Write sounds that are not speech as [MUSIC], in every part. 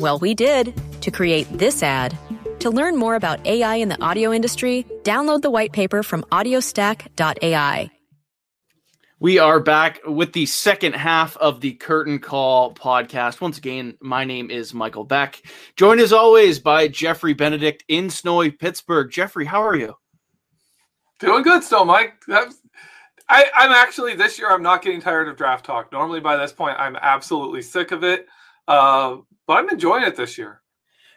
Well, we did to create this ad. To learn more about AI in the audio industry, download the white paper from audiostack.ai. We are back with the second half of the Curtain Call podcast. Once again, my name is Michael Beck, joined as always by Jeffrey Benedict in snowy Pittsburgh. Jeffrey, how are you? Doing good still, Mike. That's, I, I'm actually this year. I'm not getting tired of draft talk. Normally, by this point, I'm absolutely sick of it. Uh, but I'm enjoying it this year.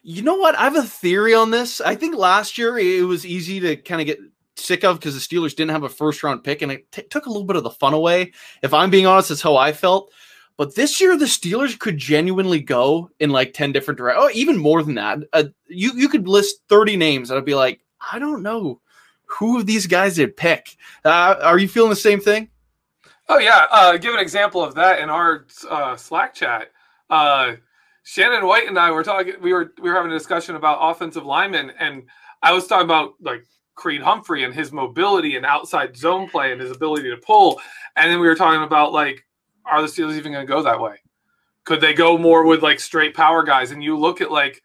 You know what? I have a theory on this. I think last year it was easy to kind of get sick of because the Steelers didn't have a first round pick and it t- took a little bit of the fun away. If I'm being honest, that's how I felt. But this year, the Steelers could genuinely go in like 10 different directions. Oh, even more than that. Uh, you, you could list 30 names and I'd be like, I don't know who of these guys did pick. Uh, are you feeling the same thing? Oh yeah. Uh, give an example of that in our uh, Slack chat. Shannon White and I were talking. We were we were having a discussion about offensive linemen, and I was talking about like Creed Humphrey and his mobility and outside zone play and his ability to pull. And then we were talking about like, are the Steelers even going to go that way? Could they go more with like straight power guys? And you look at like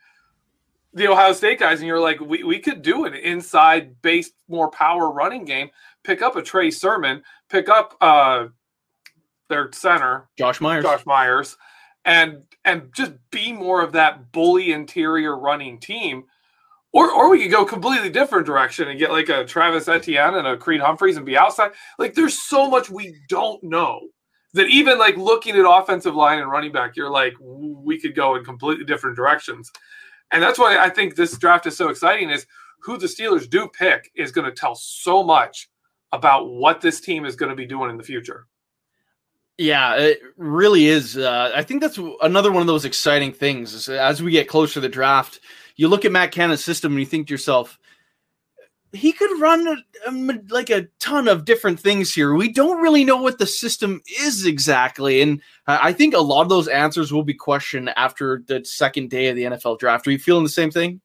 the Ohio State guys, and you're like, we, we could do an inside based, more power running game. Pick up a Trey Sermon, pick up uh their center, Josh Myers. Josh Myers, and and just be more of that bully interior running team. Or, or we could go completely different direction and get like a Travis Etienne and a Creed Humphreys and be outside. Like there's so much we don't know that even like looking at offensive line and running back, you're like, we could go in completely different directions. And that's why I think this draft is so exciting is who the Steelers do pick is going to tell so much about what this team is going to be doing in the future. Yeah, it really is. Uh, I think that's another one of those exciting things. Is as we get closer to the draft, you look at Matt Canada's system and you think to yourself, he could run a, a, like a ton of different things here. We don't really know what the system is exactly, and I think a lot of those answers will be questioned after the second day of the NFL draft. Are you feeling the same thing?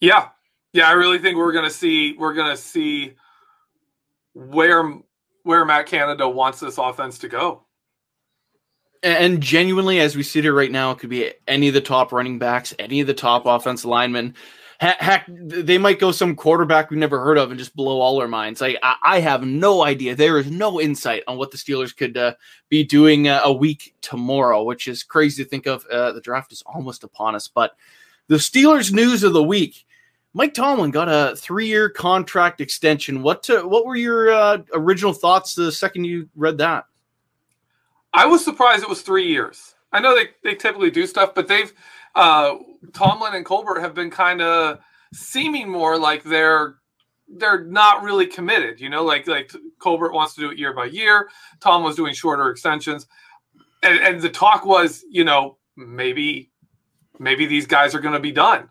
Yeah, yeah. I really think we're gonna see we're gonna see where where Matt Canada wants this offense to go. And genuinely, as we sit here right now, it could be any of the top running backs, any of the top offensive linemen. Heck, they might go some quarterback we've never heard of and just blow all our minds. Like I, have no idea. There is no insight on what the Steelers could uh, be doing uh, a week tomorrow, which is crazy to think of. Uh, the draft is almost upon us, but the Steelers news of the week: Mike Tomlin got a three-year contract extension. What to, what were your uh, original thoughts the second you read that? I was surprised it was three years. I know they, they typically do stuff, but they've uh, Tomlin and Colbert have been kind of seeming more like they're they're not really committed. You know, like like Colbert wants to do it year by year. Tom was doing shorter extensions, and, and the talk was, you know, maybe maybe these guys are going to be done.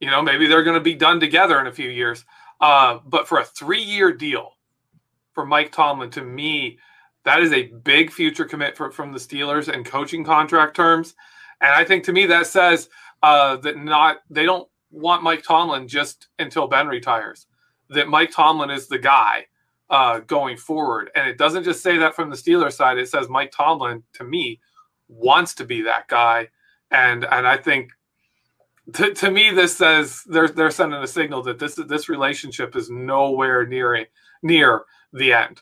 You know, maybe they're going to be done together in a few years. Uh, but for a three-year deal for Mike Tomlin, to me, that is a big future commit for, from the Steelers and coaching contract terms. And I think to me that says uh, that not they don't want Mike Tomlin just until Ben retires. That Mike Tomlin is the guy uh, going forward, and it doesn't just say that from the Steelers side. It says Mike Tomlin to me wants to be that guy, and and I think to, to me this says they're they're sending a signal that this this relationship is nowhere near near the end.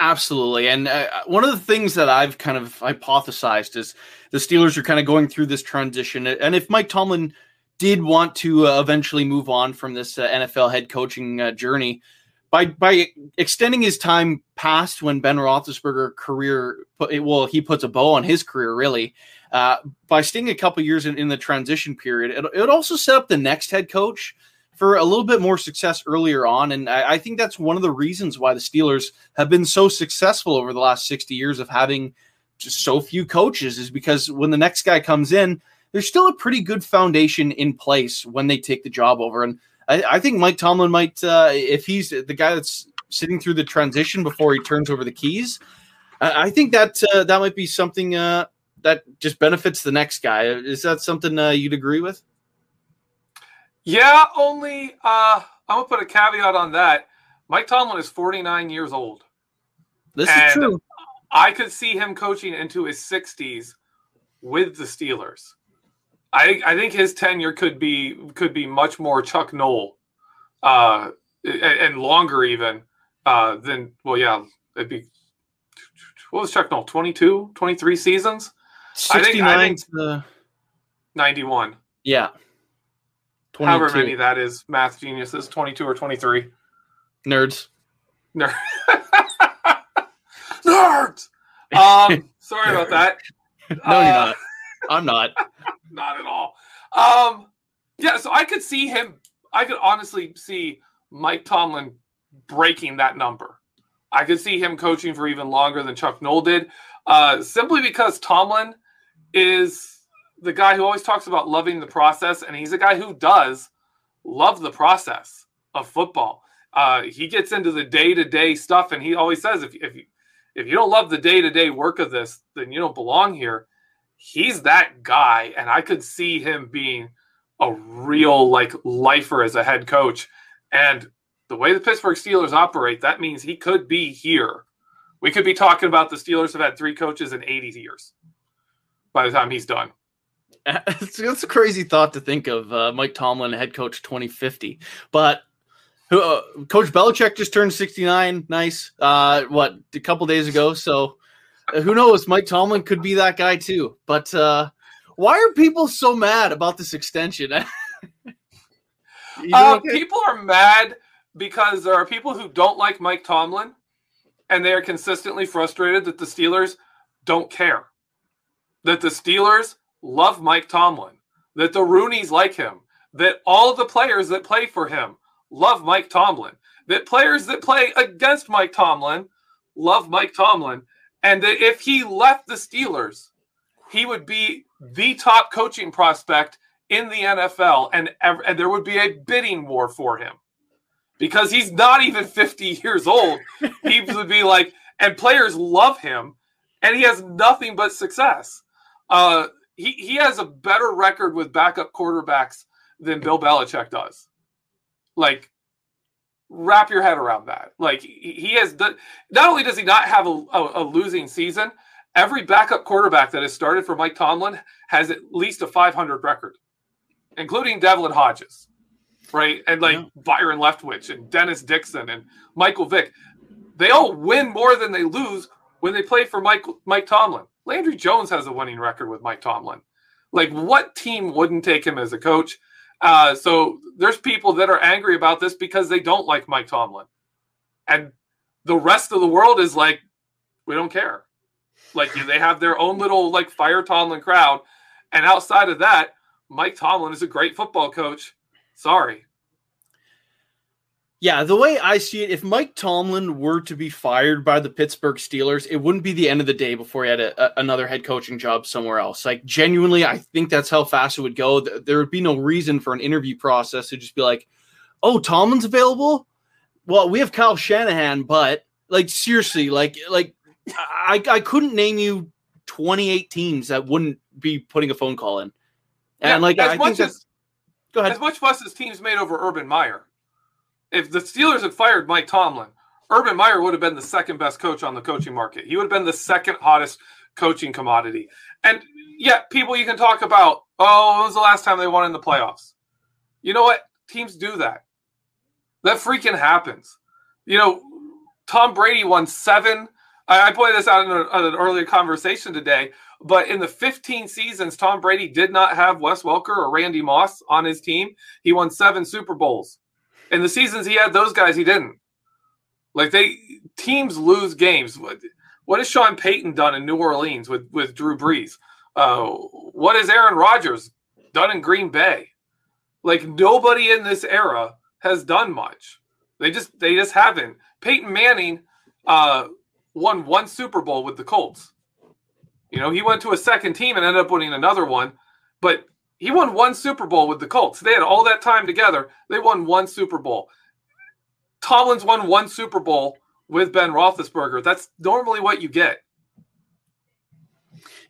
Absolutely. And uh, one of the things that I've kind of hypothesized is the Steelers are kind of going through this transition. And if Mike Tomlin did want to uh, eventually move on from this uh, NFL head coaching uh, journey, by by extending his time past when Ben Roethlisberger career, well, he puts a bow on his career really. Uh, by staying a couple years in, in the transition period, it, it also set up the next head coach for a little bit more success earlier on. And I, I, think that's one of the reasons why the Steelers have been so successful over the last 60 years of having just so few coaches, is because when the next guy comes in, there's still a pretty good foundation in place when they take the job over. And I, I think Mike Tomlin might, uh, if he's the guy that's sitting through the transition before he turns over the keys, I, I think that uh, that might be something uh, that just benefits the next guy. Is that something uh, you'd agree with? Yeah, only uh, I'm gonna put a caveat on that. Mike Tomlin is 49 years old. This is true. I could see him coaching into his 60s with the Steelers. I I think his tenure could be could be much more Chuck Noll, uh, and longer even uh, than well, yeah, it'd be what was Chuck Noll 22, 23 seasons. 69 I think, I think 91. Yeah. 22. However many that is, math geniuses, 22 or 23. Nerds. Nerd. [LAUGHS] Nerds! Um, [LAUGHS] sorry about that. no, uh, you're not. I'm not. [LAUGHS] not at all. Um, yeah, so I could see him, I could honestly see Mike Tomlin breaking that number. I could see him coaching for even longer than Chuck Noll did, uh, simply because Tomlin is the guy who always talks about loving the process, and he's a guy who does love the process of football. Uh, he gets into the day to day stuff, and he always says, if if you, if you don't love the day to day work of this, then you don't belong here. He's that guy, and I could see him being a real like lifer as a head coach. And the way the Pittsburgh Steelers operate, that means he could be here. We could be talking about the Steelers have had three coaches in 80 years by the time he's done. [LAUGHS] It's, it's a crazy thought to think of uh, Mike Tomlin, head coach 2050. But uh, Coach Belichick just turned 69. Nice. Uh, what, a couple days ago. So uh, who knows? Mike Tomlin could be that guy too. But uh, why are people so mad about this extension? [LAUGHS] Uh. People are mad because there are people who don't like Mike Tomlin and they are consistently frustrated that the Steelers don't care. That the Steelers love Mike Tomlin, that the Rooneys like him, that all the players that play for him love Mike Tomlin, that players that play against Mike Tomlin love Mike Tomlin, and that if he left the Steelers, he would be the top coaching prospect in the NFL, and, and there would be a bidding war for him because he's not even 50 years old. he [LAUGHS] would be like, and players love him, and he has nothing but success. Uh, he he has a better record with backup quarterbacks than Bill Belichick does. Like, wrap your head around that. Like he has done. Not only does he not have a, a, a losing season, every backup quarterback that has started for Mike Tomlin has at least a 500 record, including Devlin Hodges, right? And like yeah. Byron Leftwich and Dennis Dixon and Michael Vick. They all win more than they lose when they play for Mike Mike Tomlin. Landry Jones has a winning record with Mike Tomlin. Like, what team wouldn't take him as a coach? Uh, so there's people that are angry about this because they don't like Mike Tomlin, and the rest of the world is like, we don't care. Like they have their own little like fire Tomlin crowd, and outside of that, Mike Tomlin is a great football coach. Sorry. Yeah, the way I see it, if Mike Tomlin were to be fired by the Pittsburgh Steelers, it wouldn't be the end of the day before he had a, a, another head coaching job somewhere else. Like, genuinely, I think that's how fast it would go. There would be no reason for an interview process to just be like, oh, Tomlin's available? Well, we have Kyle Shanahan, but like, seriously, like, like, I, I couldn't name you 28 teams that wouldn't be putting a phone call in. And Yeah, like, as I much think as- go ahead. As much fuss as teams made over Urban Meyer, if the Steelers had fired Mike Tomlin, Urban Meyer would have been the second best coach on the coaching market. He would have been the second hottest coaching commodity. And yeah, people you can talk about, oh, when was the last time they won in the playoffs? You know what? Teams do that. That freaking happens. You know, Tom Brady won seven. I, I pointed this out in, a, in an earlier conversation today, but in the 15 seasons, Tom Brady did not have Wes Welker or Randy Moss on his team. He won seven Super Bowls. In the seasons he had those guys, he didn't. Like they teams lose games. What, what has Sean Payton done in New Orleans with with Drew Brees? Uh, what has Aaron Rodgers done in Green Bay? Like nobody in this era has done much. They just they just haven't. Peyton Manning uh, won one Super Bowl with the Colts. You know, he went to a second team and ended up winning another one, but he won one Super Bowl with the Colts. They had all that time together. They won one Super Bowl. Tomlin's won one Super Bowl with Ben Roethlisberger. That's normally what you get.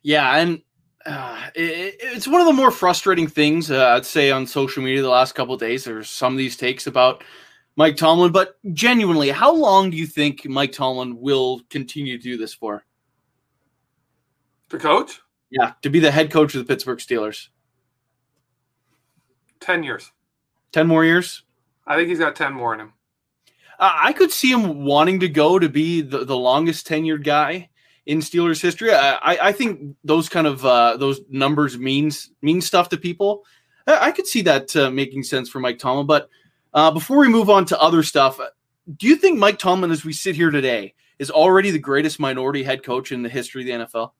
Yeah, and uh, it, it's one of the more frustrating things uh, I'd say on social media the last couple of days. There's some of these takes about Mike Tomlin, but genuinely, how long do you think Mike Tomlin will continue to do this for? The coach, Yeah, to be the head coach of the Pittsburgh Steelers. Ten years. Ten more years. I think he's got ten more in him. Uh, I could see him wanting to go to be the, the longest tenured guy in Steelers history. I, I, I think those kind of uh, those numbers means mean stuff to people. I, I could see that uh, making sense for Mike Tomlin. But uh, before we move on to other stuff, do you think Mike Tomlin, as we sit here today, is already the greatest minority head coach in the history of the NFL?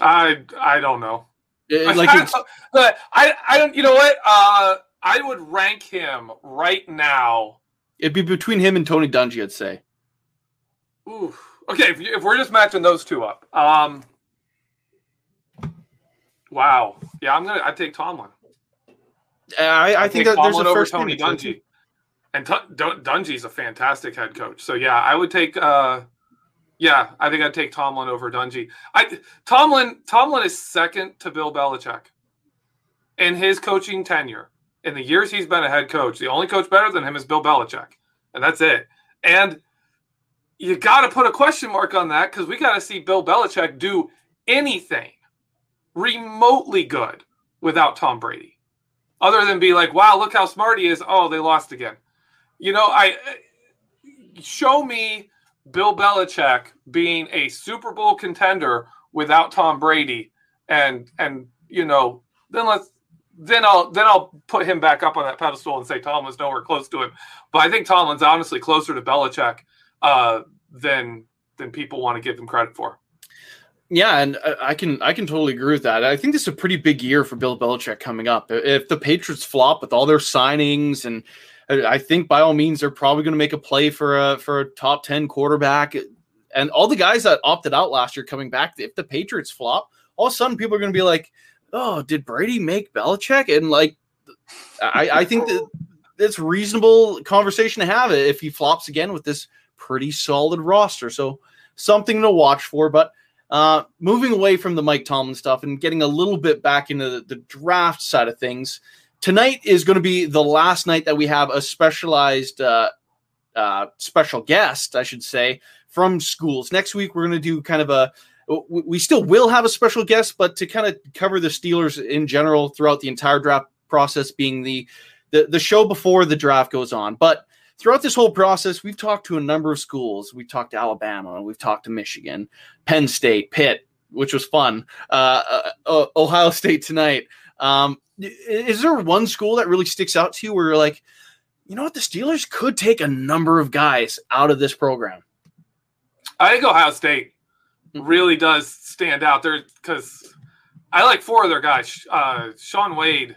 I I don't know. Uh, Like, I, I I don't. You know what? Uh, I would rank him right now. it'd be between him and Tony Dungy, I'd say. Ooh. Okay, if, you- if we're just matching those two up, um, wow, yeah, I'm gonna. I take Tomlin. I, I think take that there's Tomlin a over first Tony Dungy, and T- Dun- Dungy's a fantastic head coach. So yeah, I would take. Uh, yeah, I think I'd take Tomlin over Dungy. I Tomlin Tomlin is second to Bill Belichick in his coaching tenure. In the years he's been a head coach, the only coach better than him is Bill Belichick, and that's it. And you got to put a question mark on that because we got to see Bill Belichick do anything remotely good without Tom Brady, other than be like, "Wow, look how smart he is." Oh, they lost again. You know, I uh, show me Bill Belichick being a Super Bowl contender without Tom Brady, and and you know, then let's then I'll then I'll put him back up on that pedestal and say Tomlin's nowhere close to him. But I think Tomlin's honestly closer to Belichick uh, than than people want to give him credit for. Yeah, and I- can I can totally agree with that. I think this is a pretty big year for Bill Belichick coming up. If the Patriots flop with all their signings, and I think by all means they're probably going to make a play for a for a top ten quarterback, and all the guys that opted out last year coming back. If the Patriots flop, all of a sudden people are going to be like, "Oh, did Brady make Belichick?" And like, I, I think that it's reasonable conversation to have it if he flops again with this pretty solid roster. So something to watch for, but. Uh, moving away from the Mike Tomlin stuff and getting a little bit back into the, the draft side of things, tonight is going to be the last night that we have a specialized uh, uh, special guest, I should say, from schools. Next week, we're going to do kind of a we still will have a special guest, but to kind of cover the Steelers in general throughout the entire draft process, being the the, the show before the draft goes on. But throughout this whole process, we've talked to a number of schools. We've talked to Alabama, we've talked to Michigan, Penn State, Pitt, which was fun. Uh, uh, uh, Ohio State tonight. Um, is there one school that really sticks out to you where you're like, you know what, the Steelers could take a number of guys out of this program? I think Ohio State really does stand out there because I like four of their guys. Uh, Shaun Wade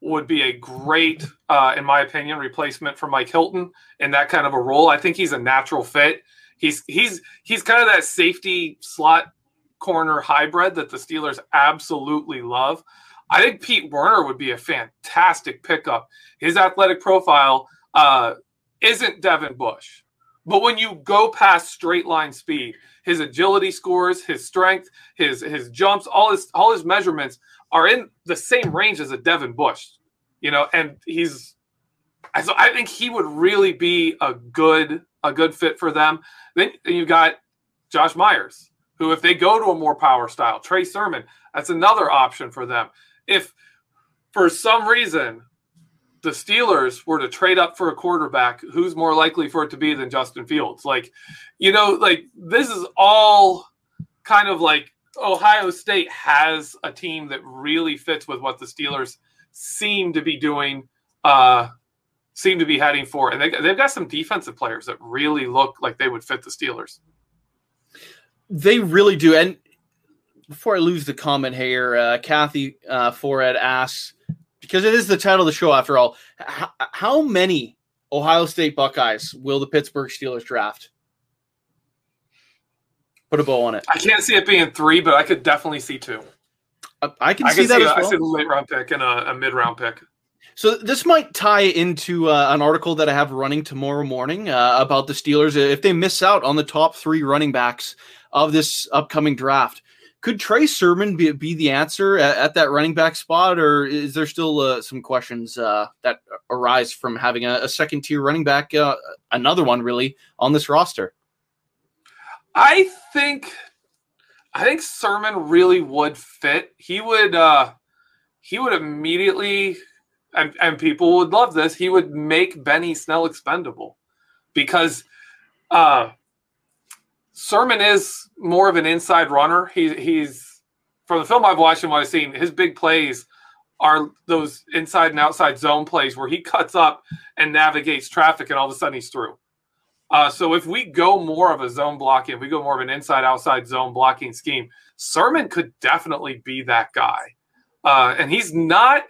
would be a great, uh, in my opinion, replacement for Mike Hilton in that kind of a role. I think he's a natural fit. He's he's he's kind of that safety slot corner hybrid that the Steelers absolutely love. I think Pete Werner would be a fantastic pickup. His athletic profile uh, isn't Devin Bush, but when you go past straight line speed, his agility scores, his strength, his his jumps, all his all his measurements are in the same range as a Devin Bush, you know, and he's so I think he would really be a good a good fit for them. Then, then you got Josh Myers, who if they go to a more power style, Trey Sermon, that's another option for them. If for some reason the Steelers were to trade up for a quarterback, who's more likely for it to be than Justin Fields? Like, you know, like this is all kind of like Ohio State has a team that really fits with what the Steelers seem to be doing, uh, seem to be heading for, and they, they've got some defensive players that really look like they would fit the Steelers. They really do. And before I lose the comment here, uh, Kathy uh, Forehead asks because it is the title of the show after all. How, how many Ohio State Buckeyes will the Pittsburgh Steelers draft? Put a bow on it. I can't see it being three, but I could definitely see two. I, I can I see that. A, well. I see a late round pick and a, a mid round pick. So this might tie into uh, an article that I have running tomorrow morning uh, about the Steelers if they miss out on the top three running backs of this upcoming draft. Could Trey Sermon be, be the answer at, at, that running back spot, or is there still uh, some questions uh, that arise from having a, a second tier running back, uh, another one really, on this roster? I think I think Sermon really would fit. He would uh he would immediately and, and people would love this, he would make Benny Snell expendable because uh Sermon is more of an inside runner. He he's from the film I've watched and what I've seen, his big plays are those inside and outside zone plays where he cuts up and navigates traffic and all of a sudden he's through. Uh, so if we go more of a zone blocking, if we go more of an inside outside zone blocking scheme, Sermon could definitely be that guy. Uh, and he's not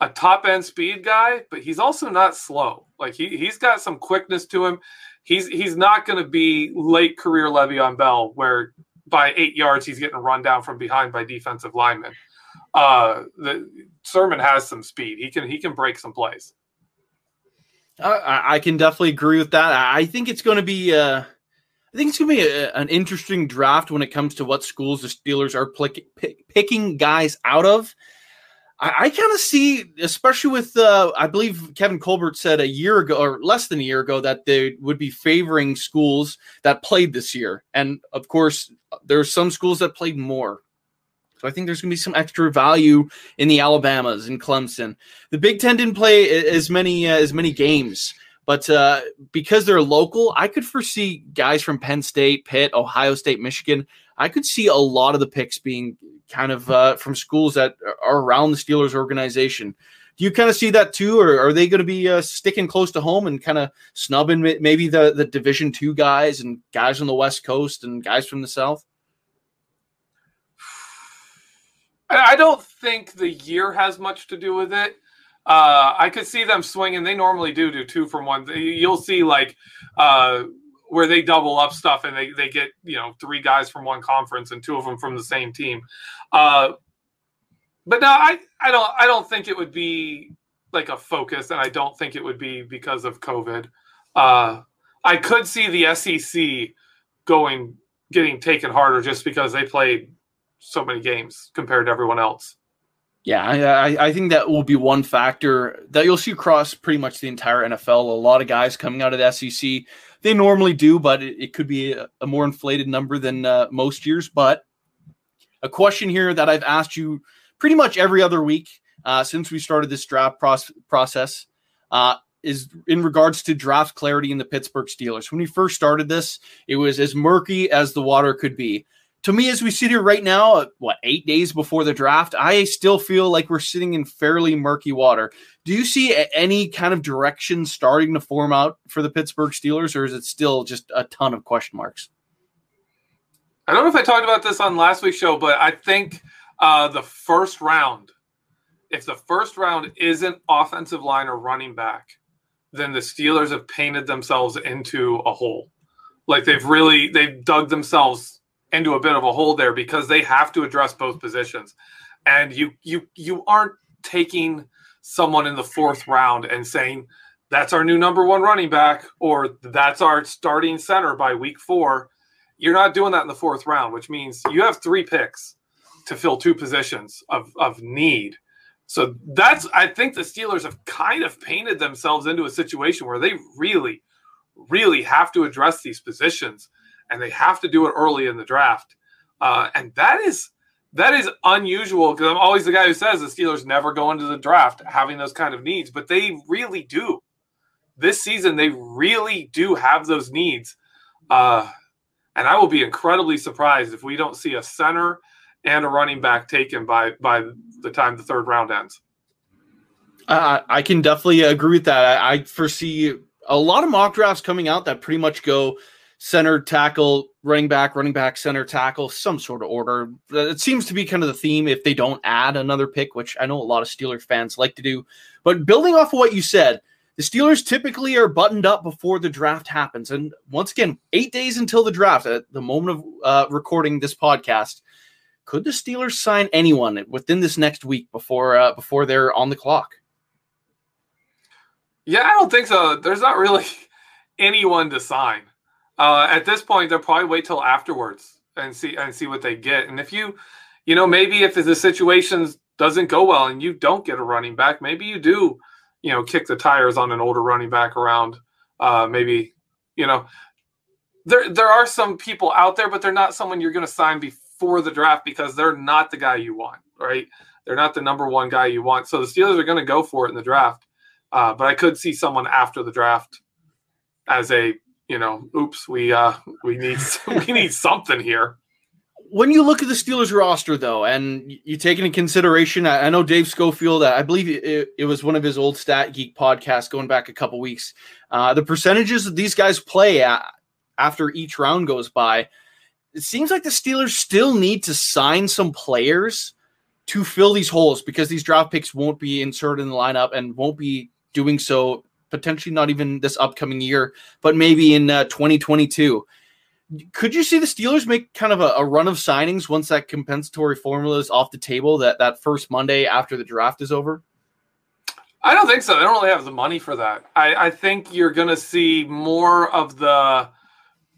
a top end speed guy, but he's also not slow. Like he he's got some quickness to him. He's he's not going to be late career Le'Veon Bell, where by eight yards he's getting run down from behind by defensive linemen. Uh, the Sermon has some speed. He can he can break some plays. I, I can definitely agree with that. I think it's going to be. Uh, I think it's going to be a, an interesting draft when it comes to what schools the Steelers are pick, picking guys out of. I, I kind of see, especially with, uh, I believe Kevin Colbert said a year ago or less than a year ago that they would be favoring schools that played this year. And of course, there are some schools that played more. So I think there's going to be some extra value in the Alabamas and Clemson. The Big Ten didn't play as many uh, as many games, but uh, because they're local, I could foresee guys from Penn State, Pitt, Ohio State, Michigan. I could see a lot of the picks being kind of uh, from schools that are around the Steelers organization. Do you kind of see that too, or are they going to be uh, sticking close to home and kind of snubbing maybe the the Division two guys and guys on the West Coast and guys from the South? I don't think the year has much to do with it. Uh, I could see them swinging. They normally do do two from one. You'll see like uh, where they double up stuff and they, they get you know three guys from one conference and two of them from the same team. Uh, but no, I, I don't I don't think it would be like a focus, and I don't think it would be because of COVID. Uh, I could see the SEC going getting taken harder just because they played so many games compared to everyone else. Yeah, I, I think that will be one factor that you'll see across pretty much the entire NFL. A lot of guys coming out of the SEC, they normally do, but it, it could be a, a, more inflated number than uh, most years. But a question here that I've asked you pretty much every other week uh, since we started this draft process uh, is in regards to draft clarity in the Pittsburgh Steelers. When we first started this, it was as murky as the water could be to me, as we sit here right now, what eight days before the draft, I still feel like we're sitting in fairly murky water. Do you see any kind of direction starting to form out for the Pittsburgh Steelers, or is it still just a ton of question marks? I don't know if I talked about this on last week's show, but I think uh, the first round if the first round isn't offensive line or running back, then the Steelers have painted themselves into a hole. Like they've really they've dug themselves into a bit of a hole there because they have to address both positions. And you you you aren't taking someone in the fourth round and saying that's our new number one running back or that's our starting center by week four. You're not doing that in the fourth round, which means you have three picks to fill two positions of, of need. So that's I think the Steelers have kind of painted themselves into a situation where they really, really have to address these positions and they have to do it early in the draft. Uh, and that is that is unusual because I'm always the guy who says the Steelers never go into the draft having those kind of needs, but they really do. This season, they really do have those needs. Uh, and I will be incredibly surprised if we don't see a center and a running back taken by by the time the third round ends. Uh, I can definitely agree with that. I, I foresee a lot of mock drafts coming out that pretty much go center, tackle, running back, running back, center, tackle, some sort of order. It seems to be kind of the theme if they don't add another pick, which I know a lot of Steelers fans like to do. But building off of what you said, the Steelers typically are buttoned up before the draft happens. And once again, eight days until the draft, at the moment of uh, recording this podcast, could the Steelers sign anyone within this next week before uh, before they're on the clock? Yeah, I don't think so. There's not really [LAUGHS] anyone to sign. Uh, at this point, they'll probably wait till afterwards and see and see what they get. And if you, you know, maybe if the situation doesn't go well and you don't get a running back, maybe you do, you know, kick the tires on an older running back around. Uh, maybe, you know, there there are some people out there, but they're not someone you're going to sign before the draft because they're not the guy you want, right? They're not the number one guy you want. So the Steelers are going to go for it in the draft. Uh, but I could see someone after the draft as a you know, oops, we uh we need [LAUGHS] we need something here. When you look at the Steelers roster, though, and you take into consideration, I, know Dave Schofield, I believe it, it, was one of his old Stat Geek podcasts going back a couple weeks. Uh, the percentages that these guys play at, after each round goes by, it seems like the Steelers still need to sign some players to fill these holes because these draft picks won't be inserted in the lineup and won't be doing so potentially not even this upcoming year, but maybe in uh, 2022. Could you see the Steelers make kind of a, a, run of signings once that compensatory formula is off the table that, that first Monday after the draft is over? I don't think so. They don't really have the money for that. I, I think you're going to see more of the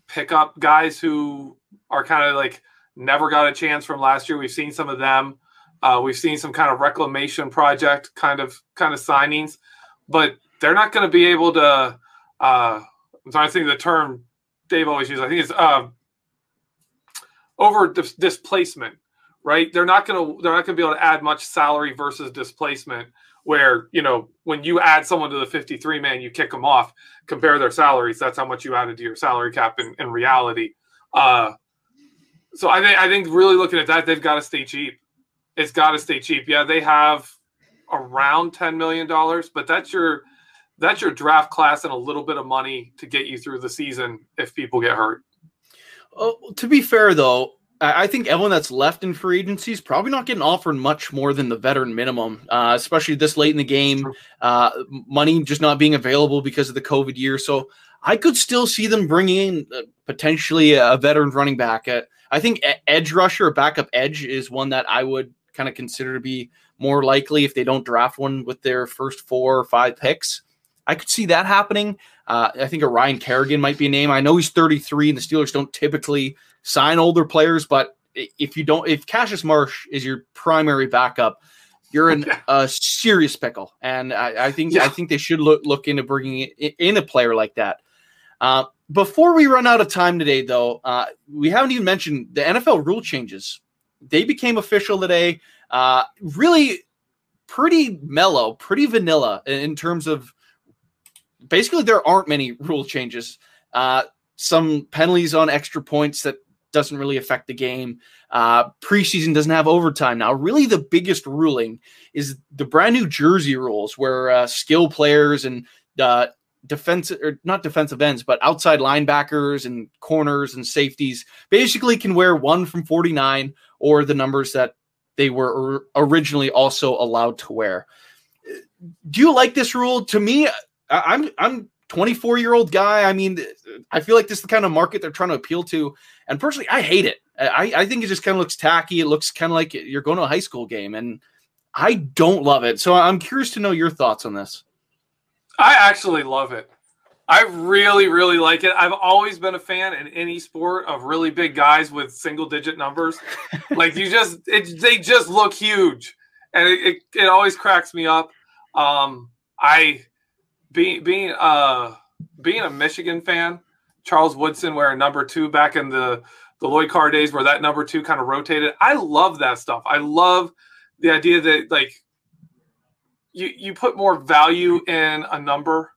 pickup guys who are kind of like never got a chance from last year. We've seen some of them. Uh, we've seen some kind of reclamation project kind of kind of signings, but they're not going to be able to. Uh, I'm sorry, I think the term Dave always uses. I think it's uh, over dis- displacement, right? They're not going to they're not going to be able to add much salary versus displacement. Where you know when you add someone to the 53 man, you kick them off. Compare their salaries. That's how much you added to your salary cap in, in reality. Uh, so I think I think really looking at that, they've got to stay cheap. It's got to stay cheap. Yeah, they have around ten million dollars, but that's your that's your draft class and a little bit of money to get you through the season if people get hurt. Oh, to be fair, though, I think everyone that's left in free agency is probably not getting offered much more than the veteran minimum, uh, especially this late in the game. Uh, money just not being available because of the COVID year. So I could still see them bringing in uh, potentially a veteran running back. Uh, I think edge rusher, backup edge, is one that I would kind of consider to be more likely if they don't draft one with their first four or five picks. I could see that happening. Uh, I think a Ryan Kerrigan might be a name. I know he's 33, and the Steelers don't typically sign older players, but if you don't, if Cassius Marsh is your primary backup, you're in a serious pickle. And I, I think yeah. I think they should look look into bringing in a player like that. Uh, before we run out of time today, though, uh, we haven't even mentioned the NFL rule changes. They became official today. Uh, really, pretty mellow, pretty vanilla in terms of basically there aren't many [LAUGHS] rule changes. Uh, some penalties on extra points that doesn't really affect the game. Uh, preseason doesn't have overtime now. Really, the biggest ruling is the brand new jersey rules, where uh, skill players and uh, defensive or not defensive ends, but outside linebackers and corners and safeties basically can wear one from 49 or the numbers that they were originally also allowed to wear. Do you like this rule? To me, I'm I'm 24 year old guy. I mean, I feel like this is the kind of market they're trying to appeal to. And personally, I hate it. I, I think it just kind of looks tacky. It looks kind of like you're going to a high school game, and I don't love it. So I'm curious to know your thoughts on this. I actually love it. I really, really like it. I've always been a fan in any sport of really big guys with single digit numbers. [LAUGHS] like you just, it, they just look huge, and it, it, it always cracks me up. Um, I being being uh being a Michigan fan, Charles Woodson wearing number two back in the the Lloyd Carr days where that number two kind of rotated. I love that stuff. I love the idea that like you you put more value in a number.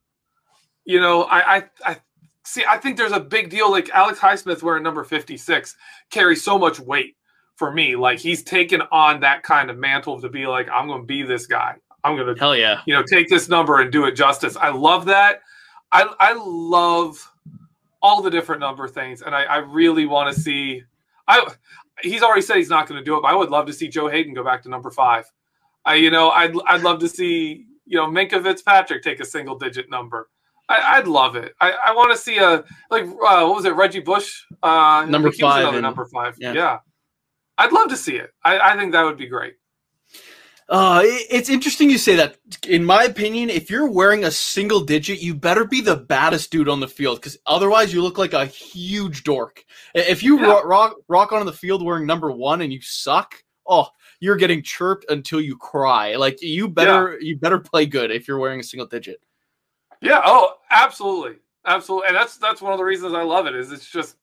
You know, I I, I see. I think there's a big deal. Like Alex Highsmith wearing number 56 carries so much weight for me. Like he's taken on that kind of mantle to be like, I'm going to be this guy. I'm going to hell yeah, you know, take this number and do it justice. I love that. I I love all the different number things, and I, I really want to see. I he's already said he's not going to do it, but I would love to see Joe Haden go back to number five. I you know I'd I'd love to see you know Minkah Fitzpatrick take a single digit number. I, would love it. I, I want to see a like uh, what was it Reggie Bush uh, number five and, number five yeah. yeah. I'd love to see it. I, I think that would be great. Uh, it's interesting you say that. In my opinion, if you're wearing a single digit, you better be the baddest dude on the field because otherwise you look like a huge dork. If you yeah. rock rock onto the field wearing number one and you suck, oh, you're getting chirped until you cry. Like you better yeah. you better play good if you're wearing a single digit. Yeah. Oh, absolutely, absolutely. And that's that's one of the reasons I love it. Is it's just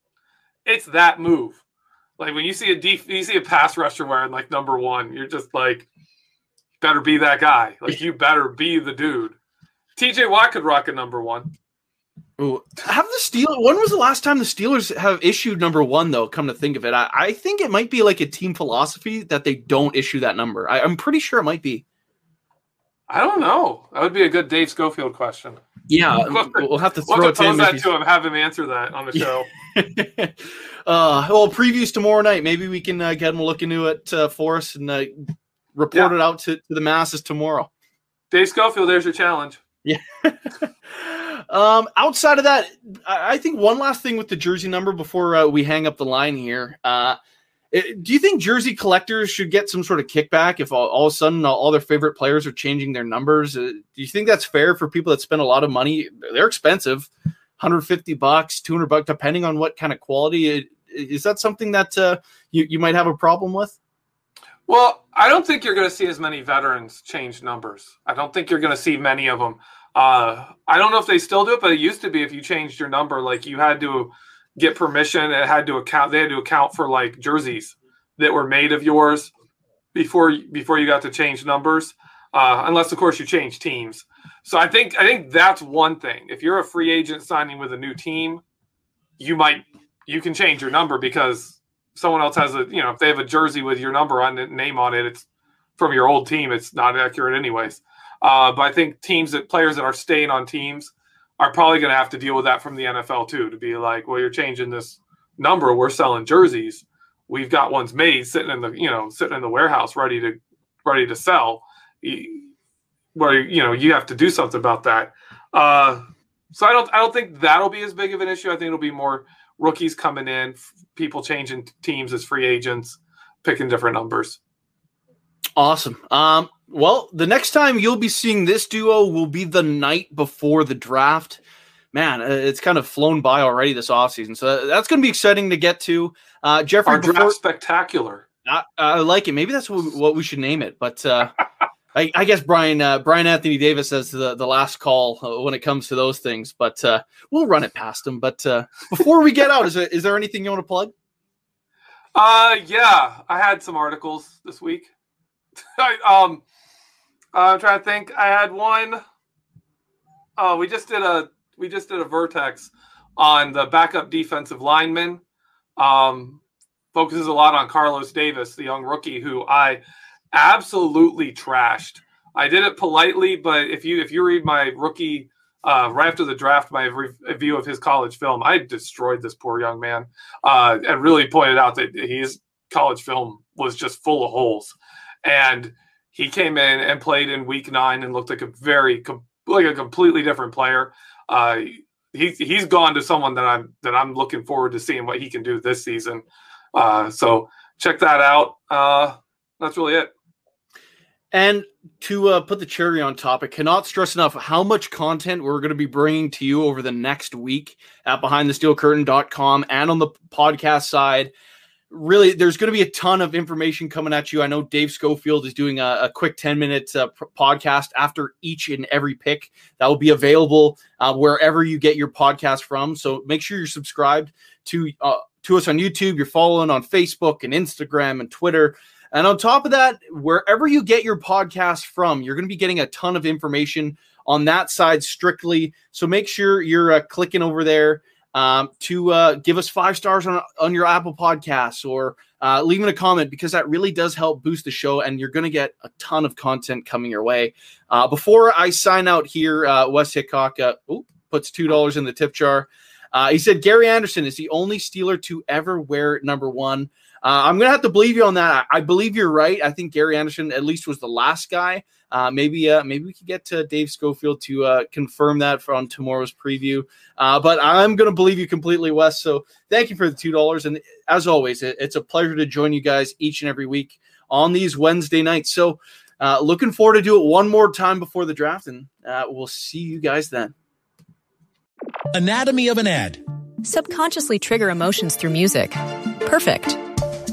it's that move. Like when you see a deep, you see a pass rusher wearing like number one, you're just like better be that guy. [LAUGHS] Like you better be the dude. TJ Watt could rock a number one. Ooh, have the Steelers? When was the last time the Steelers have issued number one? Though, come to think of it, I, I think it might be like a team philosophy that they don't issue that number. I, am pretty sure it might be. I don't know. That would be a good Dave Schofield question. Yeah, [LAUGHS] we'll have to throw we'll it to that to him. Have him answer that on the show. [LAUGHS] uh, well, previews tomorrow night. Maybe we can uh, get him to look into it uh, for us and uh, report yeah. it out to, to the masses tomorrow. Dave Schofield, there's your challenge. Yeah. [LAUGHS] um, outside of that, I think one last thing with the jersey number before uh, we hang up the line here. Uh, it, do you think jersey collectors should get some sort of kickback if all, all of a sudden all, all, their favorite players are changing their numbers? Uh, do you think that's fair for people that spend a lot of money? They're expensive, 150 bucks, 200 bucks, depending on what kind of quality. Is that something that uh, you, you might have a problem with? Well, I don't think you're going to see as many veterans change numbers. I don't think you're going to see many of them. Uh, I don't know if they still do it, but it used to be if you changed your number, like you had to get permission. It had to account. They had to account for like jerseys that were made of yours before before you got to change numbers. Uh, unless of course you change teams. So I think I think that's one thing. If you're a free agent signing with a new team, you might you can change your number because someone else has a you know if they have a jersey with your number on it name on it it's from your old team it's not accurate anyways. Uh, but i think teams that players that are staying on teams are probably going to have to deal with that from the nfl too to be like well you're changing this number we're selling jerseys. We've got ones made sitting in the you know sitting in the warehouse ready to ready to sell. Where you know you have to do something about that. Uh, so i don't i don't think that'll be as big of an issue. I think it'll be more rookies coming in, people changing teams as free agents, picking different numbers. Awesome. Um, well, the next time you'll be seeing this duo will be the night before the draft. Man, uh, it's kind of flown by already this offseason. So that's going to be exciting to get to. Uh, Jeffrey, Our draft before, spectacular. I, I, like it. Maybe that's what, what we should name it. But uh, [LAUGHS] I, I, guess Brian uh, Brian Anthony Davis says the, the last call uh, when it comes to those things, but uh, we'll run it past him. But uh, before we get out, is there, is there anything you want to plug? Uh, yeah, I had some articles this week. [LAUGHS] I, um, I'm trying to think. I had one. Oh, we just did a we just did a vertex on the backup defensive lineman. Um, focuses a lot on Carlos Davis, the young rookie who I absolutely trashed. I did it politely, but if you if you read my rookie uh, right after the draft, my review of his college film, I destroyed this poor young man uh, and really pointed out that his college film was just full of holes. And he came in and played in week nine and looked like a very like a completely different player. Uh, he he's gone to someone that I'm that I'm looking forward to seeing what he can do this season. Uh, so check that out. Uh, that's really it. And to uh, put the cherry on top, I cannot stress enough how much content we're going to be bringing to you over the next week at behindthesteelcurtain.com and on the podcast side. Really there's going to be a ton of information coming at you. I know dave schofield is doing a, a quick 10 minute uh, podcast after each and every pick that will be available uh, wherever you get your podcast from. So make sure you're subscribed to uh, to us on youtube. You're following on facebook and instagram and twitter and on top of that wherever you get your podcast from you're going to be getting a ton of information on that side strictly so make sure you're uh, clicking over there um, to uh, give us five stars on, on your Apple Podcasts or uh, leaving a comment because that really does help boost the show and you're going to get a ton of content coming your way. Uh, before I sign out here, uh, Wes Hickok uh, ooh, puts $2 in the tip jar. Uh, he said Gary Anderson is the only Steeler to ever wear number one. Uh, I'm gonna have to believe you on that. I believe you're right. I think Gary Anderson at least was the last guy. Uh, maybe uh, maybe we could get to Dave Schofield to uh, confirm that from tomorrow's preview. Uh, but I'm gonna believe you completely, Wes. So thank you for the two dollars. And as always, it, it's a pleasure to join you guys each and every week on these Wednesday nights. So uh, looking forward to do it one more time before the draft, and we'll see you guys then. Anatomy of an ad. Subconsciously trigger emotions through music. Perfect.